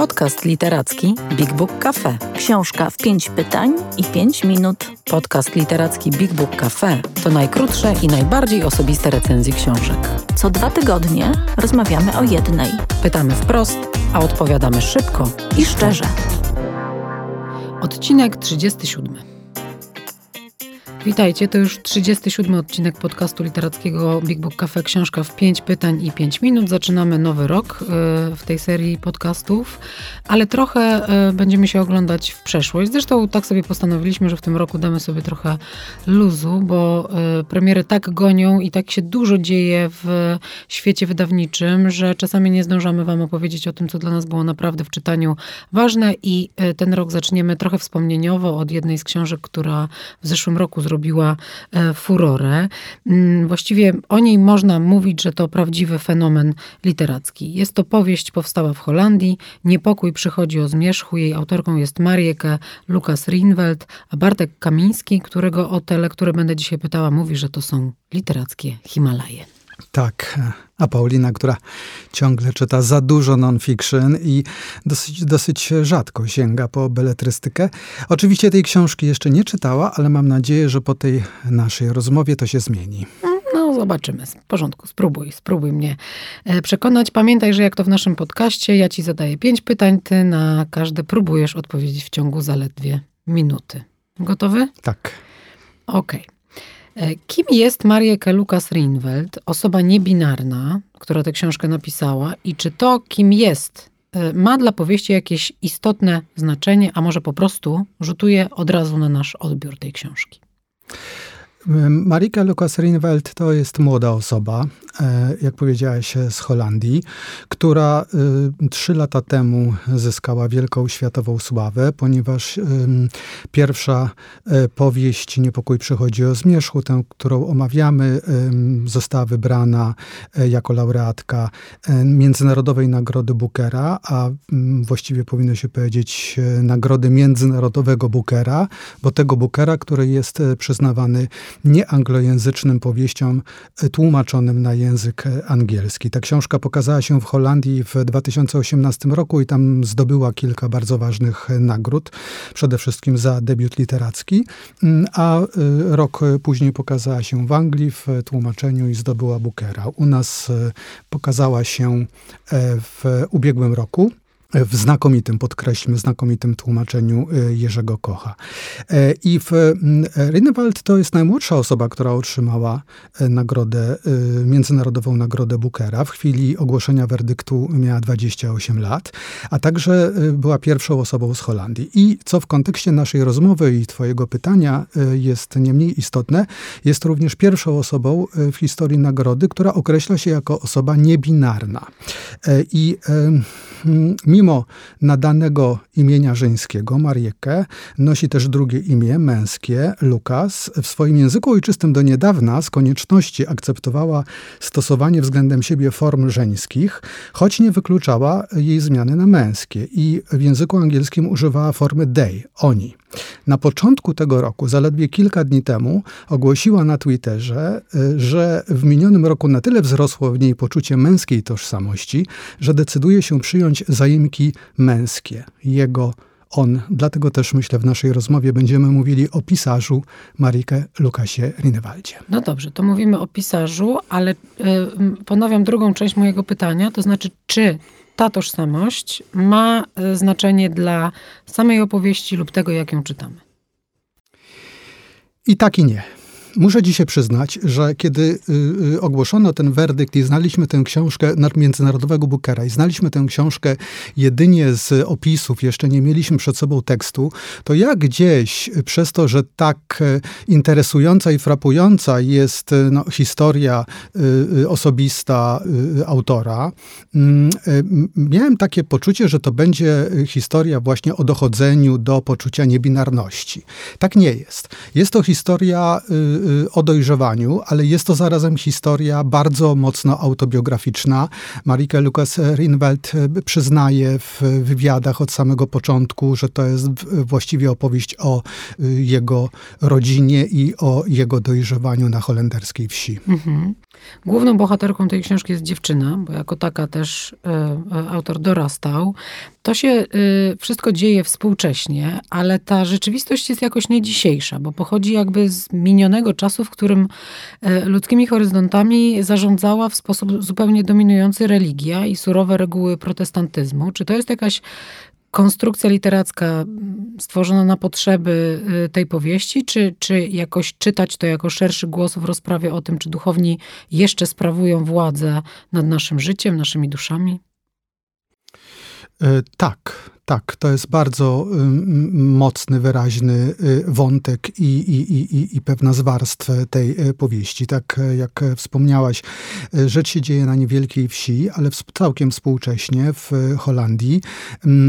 Podcast literacki Big Book Cafe. Książka w pięć pytań i pięć minut. Podcast literacki Big Book Cafe to najkrótsze i najbardziej osobiste recenzje książek. Co dwa tygodnie rozmawiamy o jednej. Pytamy wprost, a odpowiadamy szybko I szczerze. Odcinek 37. Witajcie, to już 37 odcinek podcastu literackiego Big Book Cafe Książka w 5 pytań i 5 minut. Zaczynamy nowy rok y, w tej serii podcastów, ale trochę y, będziemy się oglądać w przeszłość. Zresztą tak sobie postanowiliśmy, że w tym roku damy sobie trochę luzu, bo y, premiery tak gonią i tak się dużo dzieje w świecie wydawniczym, że czasami nie zdążamy wam opowiedzieć o tym, co dla nas było naprawdę w czytaniu ważne i ten rok zaczniemy trochę wspomnieniowo od jednej z książek, która w zeszłym roku zrobiła e, furorę. Mm, właściwie o niej można mówić, że to prawdziwy fenomen literacki. Jest to powieść, powstała w Holandii. Niepokój przychodzi o zmierzchu. Jej autorką jest Marieke Lukas Rinweld, a Bartek Kamiński, którego o te lektury będę dzisiaj pytała, mówi, że to są literackie Himalaje. Tak, a Paulina, która ciągle czyta za dużo non-fiction i dosyć, dosyć rzadko sięga po beletrystykę. Oczywiście tej książki jeszcze nie czytała, ale mam nadzieję, że po tej naszej rozmowie to się zmieni. No, zobaczymy. W porządku, spróbuj, spróbuj mnie e, przekonać. Pamiętaj, że jak to w naszym podcaście, ja ci zadaję pięć pytań, ty na każde próbujesz odpowiedzieć w ciągu zaledwie minuty. Gotowy? Tak. Okej. Okay. E, kim jest Marieke Lukas Rinweld, osoba niebinarna, która tę książkę napisała i czy to, kim jest, e, ma dla powieści jakieś istotne znaczenie, a może po prostu rzutuje od razu na nasz odbiór tej książki? Marika Lukas Rinweld to jest młoda osoba, jak powiedziałeś, z Holandii, która e, trzy lata temu zyskała wielką światową sławę, ponieważ pierwsza e, powieść Niepokój przychodzi o zmierzchu, tę, którą omawiamy, została wybrana jako laureatka Międzynarodowej Nagrody Bookera, a właściwie powinno się powiedzieć Nagrody Międzynarodowego Bookera, bo tego Bookera, który jest przyznawany nieanglojęzycznym powieściom e, tłumaczonym na język e, angielski. Ta książka pokazała się w Holandii w 2018 roku i tam zdobyła kilka bardzo ważnych e, nagród, przede wszystkim za debiut literacki, mm, a rok później pokazała się w Anglii w tłumaczeniu i zdobyła Bookera. U nas pokazała się w ubiegłym roku w znakomitym, podkreślmy, znakomitym tłumaczeniu y, Jerzego Kocha. E, I w Rynewald to jest najmłodsza osoba, która otrzymała e, nagrodę, międzynarodową nagrodę Bookera. W chwili ogłoszenia werdyktu miała 28 lat, a także była pierwszą osobą z Holandii. I co w kontekście naszej rozmowy i twojego pytania jest nie mniej istotne, jest również pierwszą osobą w historii nagrody, która określa się jako osoba niebinarna. E, I mimo mimo nadanego imienia żeńskiego, Mariekę, nosi też drugie imię męskie, Lukas. W swoim języku ojczystym do niedawna z konieczności akceptowała stosowanie względem siebie form żeńskich, choć nie wykluczała jej zmiany na męskie i w języku angielskim używała formy they, oni. Na początku tego roku, zaledwie kilka dni temu, ogłosiła na Twitterze, y, że w minionym roku na tyle wzrosło w niej poczucie męskiej tożsamości, że decyduje się przyjąć zaimki męskie, jego on. Dlatego też myślę w naszej rozmowie będziemy mówili o pisarzu Marike Lukasie Rinewaldzie. No dobrze, to mówimy o pisarzu, ale y, ponawiam drugą część mojego pytania, to znaczy czy ta tożsamość ma e, znaczenie dla samej opowieści lub tego, jak ją czytamy. I tak i nie. Muszę dzisiaj przyznać, że kiedy y, y, ogłoszono ten werdykt i znaliśmy tę książkę Międzynarodowego Bookera i znaliśmy tę książkę jedynie z opisów, jeszcze nie mieliśmy przed sobą tekstu, to ja gdzieś przez to, że tak e, interesująca i frapująca jest no, historia y, osobista autora, mm, miałem takie poczucie, że to będzie historia właśnie o dochodzeniu do poczucia niebinarności. Tak nie jest. Jest to historia Y, o dojrzewaniu, ale jest to zarazem historia bardzo mocno autobiograficzna. Marika Lucas Rinwald y, przyznaje w wywiadach od samego początku, że to jest właściwie opowieść o y, jego rodzinie i o jego dojrzewaniu na holenderskiej wsi. Mhm. Główną bohaterką tej książki jest dziewczyna, bo jako taka też y, autor dorastał. To się y, wszystko dzieje współcześnie, ale ta rzeczywistość jest jakoś nie dzisiejsza, bo pochodzi jakby z minionego czasu, w którym y, ludzkimi horyzontami zarządzała w sposób zupełnie dominujący religia i surowe reguły protestantyzmu. Czy to jest jakaś konstrukcja literacka stworzona na potrzeby y, tej powieści, czy, czy jakoś czytać to jako szerszy głos w rozprawie o tym, czy duchowni jeszcze sprawują władzę nad naszym życiem, naszymi duszami? E, tak, tak, to jest bardzo y, mocny, wyraźny y, wątek i, i, i, i pewna z warstw tej y, powieści. Tak jak wspomniałaś, rzecz się dzieje na niewielkiej wsi, ale całkiem współcześnie w Holandii,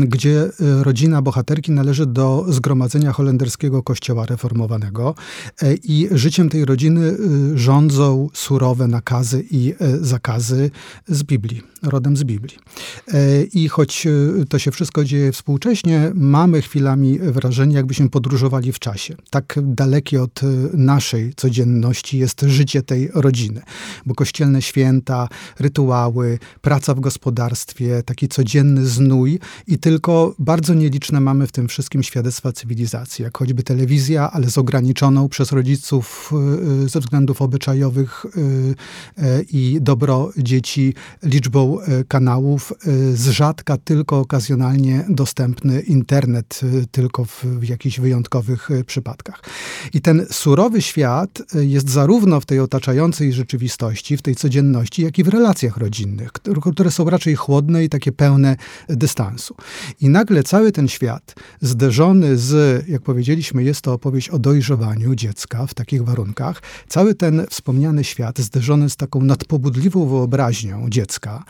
gdzie rodzina bohaterki należy do zgromadzenia holenderskiego kościoła reformowanego e, i życiem tej rodziny rządzą surowe nakazy i zakazy z Biblii, rodem z Biblii. E, I choć to się wszystko dzieje współcześnie mamy chwilami wrażenie, jakbyśmy podróżowali w czasie. Tak dalekie od e, naszej codzienności jest życie tej rodziny, bo kościelne święta, rytuały, praca w gospodarstwie, taki codzienny znój i tylko bardzo nieliczne mamy w tym wszystkim świadectwa cywilizacji, jak choćby telewizja, ale z ograniczoną przez rodziców e, ze względów obyczajowych e, i dobro dzieci liczbą kanałów, z rzadka tylko okazjonalnie dostępny internet y, tylko w, w jakichś wyjątkowych y, przypadkach. I ten surowy świat y, jest zarówno w tej otaczającej rzeczywistości, w tej codzienności, jak i w relacjach rodzinnych, które są raczej chłodne i takie pełne dystansu. I nagle cały ten świat, zderzony z, jak powiedzieliśmy, jest to opowieść o dojrzewaniu dziecka w takich warunkach, cały ten wspomniany świat zderzony z taką nadpobudliwą wyobraźnią dziecka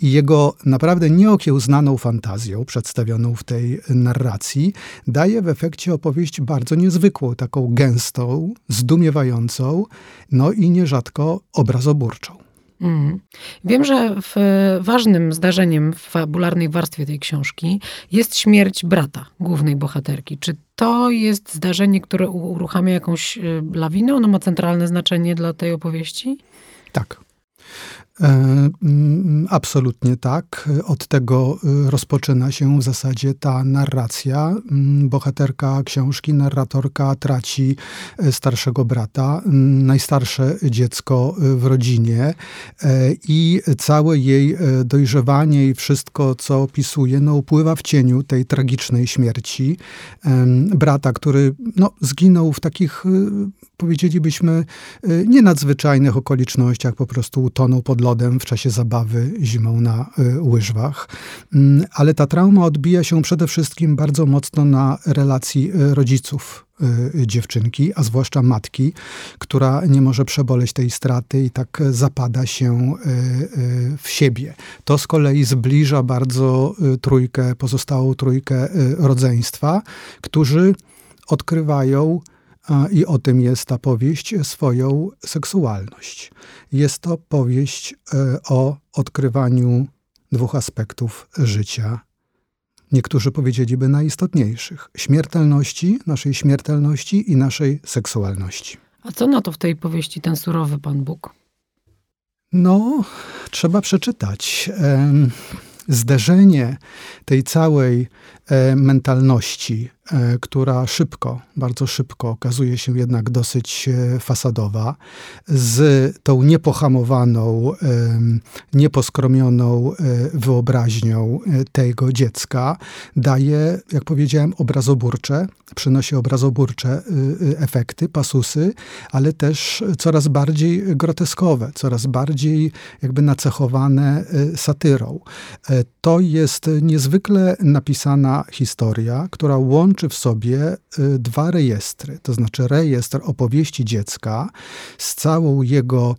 i jego naprawdę nieokiełznaną fantazją przedstawioną w tej narracji, daje w efekcie opowieść bardzo niezwykłą, taką gęstą, zdumiewającą, no i nierzadko obrazoburczą. Mm. Wiem, że w, ważnym zdarzeniem w fabularnej warstwie tej książki jest śmierć brata głównej bohaterki. Czy to jest zdarzenie, które uruchamia jakąś y, lawinę? Ono ma centralne znaczenie dla tej opowieści? Tak. E, mm, absolutnie tak. Od tego y, rozpoczyna się w zasadzie ta narracja. Mm, bohaterka książki, narratorka traci e, starszego brata, mm, najstarsze dziecko y, w rodzinie e, i całe jej dojrzewanie i wszystko, co opisuje, no, upływa w cieniu tej tragicznej śmierci brata, który no, zginął w takich, y, powiedzielibyśmy, nie nadzwyczajnych okolicznościach, po prostu utonął pod lodem w czasie zabawy zimą na y, łyżwach. Mm, ale ta trauma odbija się przede wszystkim bardzo mocno na relacji y, rodziców y, dziewczynki, a zwłaszcza matki, która nie może przeboleć tej straty i tak zapada się w siebie. To z kolei zbliża bardzo trójkę, pozostałą trójkę rodzeństwa, którzy odkrywają i o tym jest ta powieść, swoją seksualność. Jest to powieść e, o odkrywaniu dwóch aspektów życia. Niektórzy powiedzieliby najistotniejszych: śmiertelności, naszej śmiertelności i naszej seksualności. A co na to w tej powieści ten surowy Pan Bóg? No, trzeba przeczytać. Zderzenie tej całej e, mentalności która szybko, bardzo szybko okazuje się jednak dosyć e, fasadowa, z tą niepohamowaną, nieposkromioną e, wyobraźnią tego dziecka, daje, jak powiedziałem, obrazoburcze, przynosi obrazoburcze efekty, pasusy, ale też coraz bardziej groteskowe, coraz bardziej jakby nacechowane satyrą. To jest niezwykle napisana historia, która łączy łączy w sobie y, dwa rejestry, to znaczy rejestr opowieści dziecka z całą jego,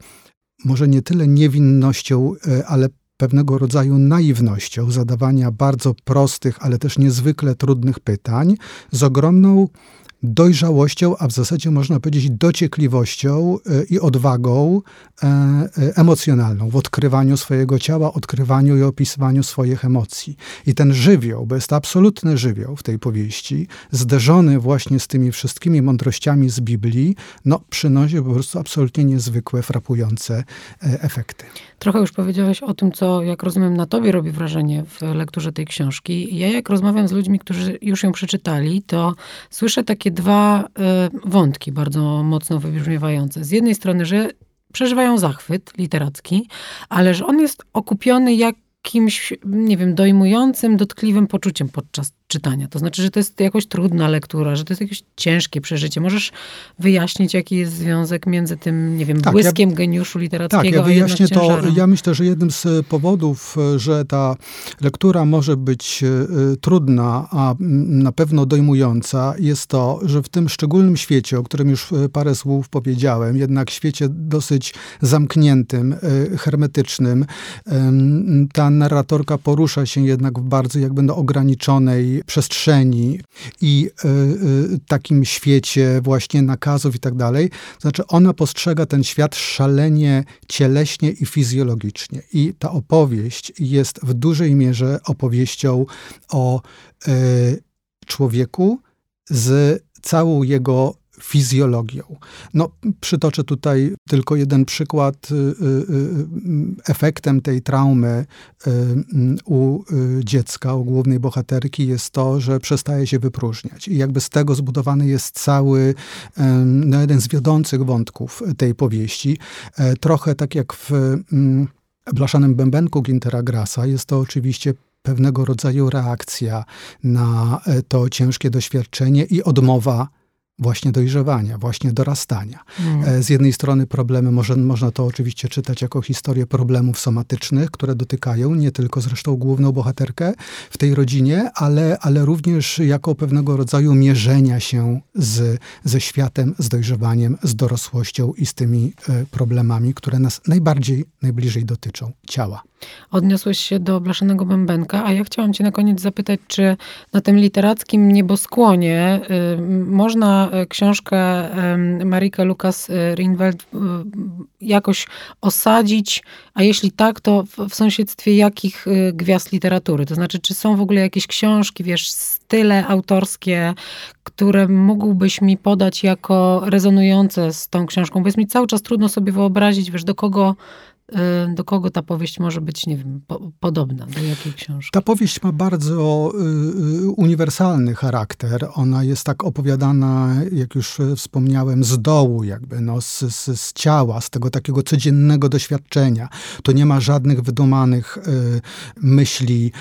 może nie tyle niewinnością, y, ale pewnego rodzaju naiwnością zadawania bardzo prostych, ale też niezwykle trudnych pytań, z ogromną dojrzałością, a w zasadzie można powiedzieć dociekliwością e, i odwagą e, e, emocjonalną w odkrywaniu swojego ciała, odkrywaniu i opisywaniu swoich emocji. I ten żywioł, bo jest to absolutny żywioł w tej powieści, zderzony właśnie z tymi wszystkimi mądrościami z Biblii, no przynosi po prostu absolutnie niezwykłe, frapujące efekty. Trochę już powiedziałeś o tym, co, jak rozumiem, na tobie robi wrażenie w lekturze tej książki. Ja jak rozmawiam z ludźmi, którzy już ją przeczytali, to słyszę takie dwa y, wątki bardzo mocno wybrzmiewające. Z jednej strony, że przeżywają zachwyt literacki, ale że on jest okupiony jakimś, nie wiem, dojmującym, dotkliwym poczuciem podczas czytania. To znaczy, że to jest jakoś trudna lektura, że to jest jakieś ciężkie przeżycie. Możesz wyjaśnić, jaki jest związek między tym, nie wiem, tak, błyskiem ja, geniuszu literackiego tak, ja wyjaśnię to. Ja myślę, że jednym z powodów, że ta lektura może być e, trudna, a na pewno dojmująca, jest to, że w tym szczególnym świecie, o którym już e, parę słów powiedziałem, jednak świecie dosyć zamkniętym, e, hermetycznym, ta narratorka porusza się jednak w bardzo jakby ograniczonej przestrzeni i y, y, takim świecie właśnie nakazów i tak dalej. Znaczy ona postrzega ten świat szalenie cieleśnie i fizjologicznie. I ta opowieść jest w dużej mierze opowieścią o y, człowieku z całą jego fizjologią. No, przytoczę tutaj tylko jeden przykład. Y, y, y, efektem tej traumy u dziecka, u głównej bohaterki jest to, że przestaje się wypróżniać. I jakby z tego zbudowany jest cały, no, jeden z wiodących wątków tej powieści. E, trochę tak jak w Blaszanym Bębenku Gintera Grasa, jest to oczywiście pewnego rodzaju reakcja na e, to ciężkie doświadczenie i odmowa właśnie dojrzewania, właśnie dorastania. Mm. Z jednej strony problemy, może, można to oczywiście czytać jako historię problemów somatycznych, które dotykają nie tylko zresztą główną bohaterkę w tej rodzinie, ale, ale również jako pewnego rodzaju mierzenia się z, ze światem, z dojrzewaniem, z dorosłością i z tymi e, problemami, które nas najbardziej, najbliżej dotyczą ciała. Odniosłeś się do Blaszanego Bębenka, a ja chciałam cię na koniec zapytać, czy na tym literackim nieboskłonie y, można y, książkę y, Marika Lukas Rinwald y, jakoś osadzić, a jeśli tak, to w, w sąsiedztwie jakich y, gwiazd literatury? To znaczy, czy są w ogóle jakieś książki, wiesz, style autorskie, które mógłbyś mi podać jako rezonujące z tą książką? Bo jest mi cały czas trudno sobie wyobrazić, wiesz, do kogo Y, do kogo ta powieść może być, nie wiem, po, podobna, do jakiej książki? Ta powieść ma bardzo y, y, uniwersalny charakter. Ona jest tak opowiadana, jak już wspomniałem, z dołu, jakby, no, z, z, z ciała, z tego takiego codziennego doświadczenia. To nie ma żadnych wydumanych y, myśli.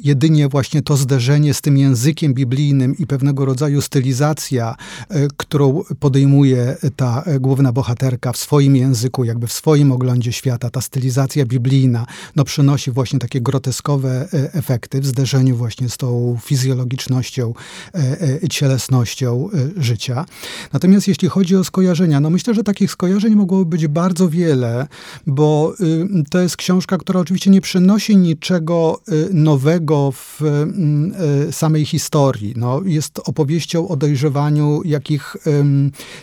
Jedynie właśnie to zderzenie z tym językiem biblijnym i pewnego rodzaju stylizacja, y, którą podejmuje ta główna bohaterka w swoim języku, jakby w swoim oglądzie świata, świata, ta stylizacja biblijna, no przynosi właśnie takie groteskowe e, efekty w zderzeniu właśnie z tą fizjologicznością, e, e, cielesnością życia. Natomiast jeśli chodzi o skojarzenia, no myślę, że takich skojarzeń mogłoby być bardzo wiele, bo y, to jest książka, która oczywiście nie przynosi niczego y, nowego w mm, samej historii. No, jest opowieścią o dojrzewaniu, jakich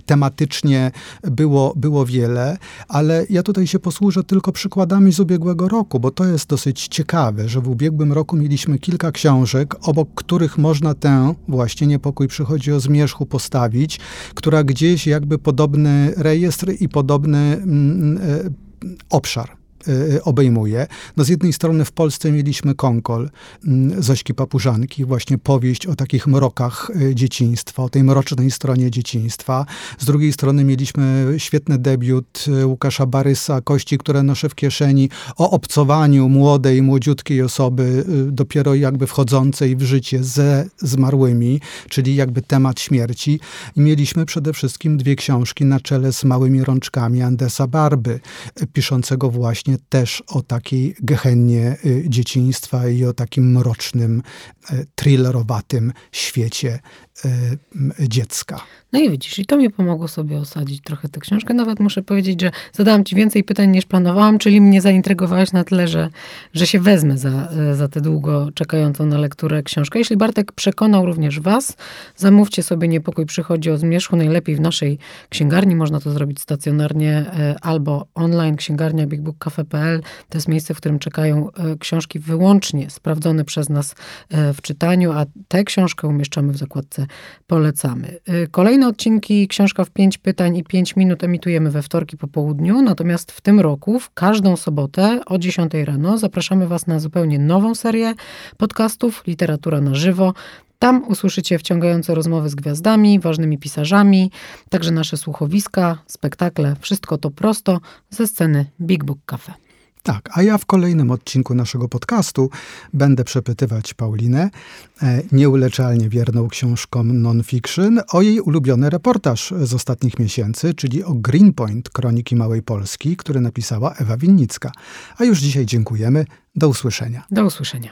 tematycznie było, było wiele, ale ja tutaj się posłużę służę tylko przykładami z ubiegłego roku, bo to jest dosyć ciekawe, że w ubiegłym roku mieliśmy kilka książek, obok których można tę właśnie niepokój przychodzi o zmierzchu postawić, która gdzieś jakby podobny rejestr i podobny mm, e, obszar obejmuje. No z jednej strony w Polsce mieliśmy Konkol mm, Zośki Papużanki, właśnie powieść o takich mrokach y, dzieciństwa, o tej mrocznej stronie dzieciństwa. Z drugiej strony mieliśmy świetny debiut y, Łukasza Barysa, Kości, które noszę w kieszeni, o obcowaniu młodej, młodziutkiej osoby, dopiero jakby wchodzącej w życie ze zmarłymi, czyli jakby temat śmierci. I mieliśmy przede wszystkim dwie książki na czele z małymi rączkami Andesa Barby, piszącego właśnie właśnie też o takiej gehennie y, dzieciństwa i o takim mrocznym, y, thrillerowatym świecie y, dziecka. No i widzisz, i to mi pomogło sobie osadzić trochę tę książkę. Nawet muszę powiedzieć, że zadałam ci więcej pytań niż planowałam, czyli mnie zaintrygowałeś na tyle, że, że się wezmę za, za tę długo czekającą na lekturę książkę. Jeśli Bartek przekonał również was, zamówcie sobie Niepokój przychodzi o zmierzchu najlepiej w naszej księgarni. Można to zrobić stacjonarnie e, albo online. Księgarnia to jest miejsce, w którym czekają e, książki wyłącznie sprawdzone przez nas e, w czytaniu, a tę książkę umieszczamy w zakładce Polecamy. Kolejny Kolejne odcinki Książka w 5 pytań i 5 minut emitujemy we wtorki po południu, natomiast w tym roku, w każdą sobotę o 10 rano zapraszamy Was na zupełnie nową serię podcastów Literatura na żywo. Tam usłyszycie wciągające rozmowy z gwiazdami, ważnymi pisarzami, także nasze słuchowiska, spektakle, wszystko to prosto ze sceny Big Book Cafe. Tak, a ja w kolejnym odcinku naszego podcastu będę przepytywać Paulinę, e, nieuleczalnie wierną książkom non-fiction, o jej ulubiony reportaż z ostatnich miesięcy, czyli o Greenpoint, Kroniki Małej Polski, który napisała Ewa Winnicka. A już dzisiaj dziękujemy. Do usłyszenia. Do usłyszenia.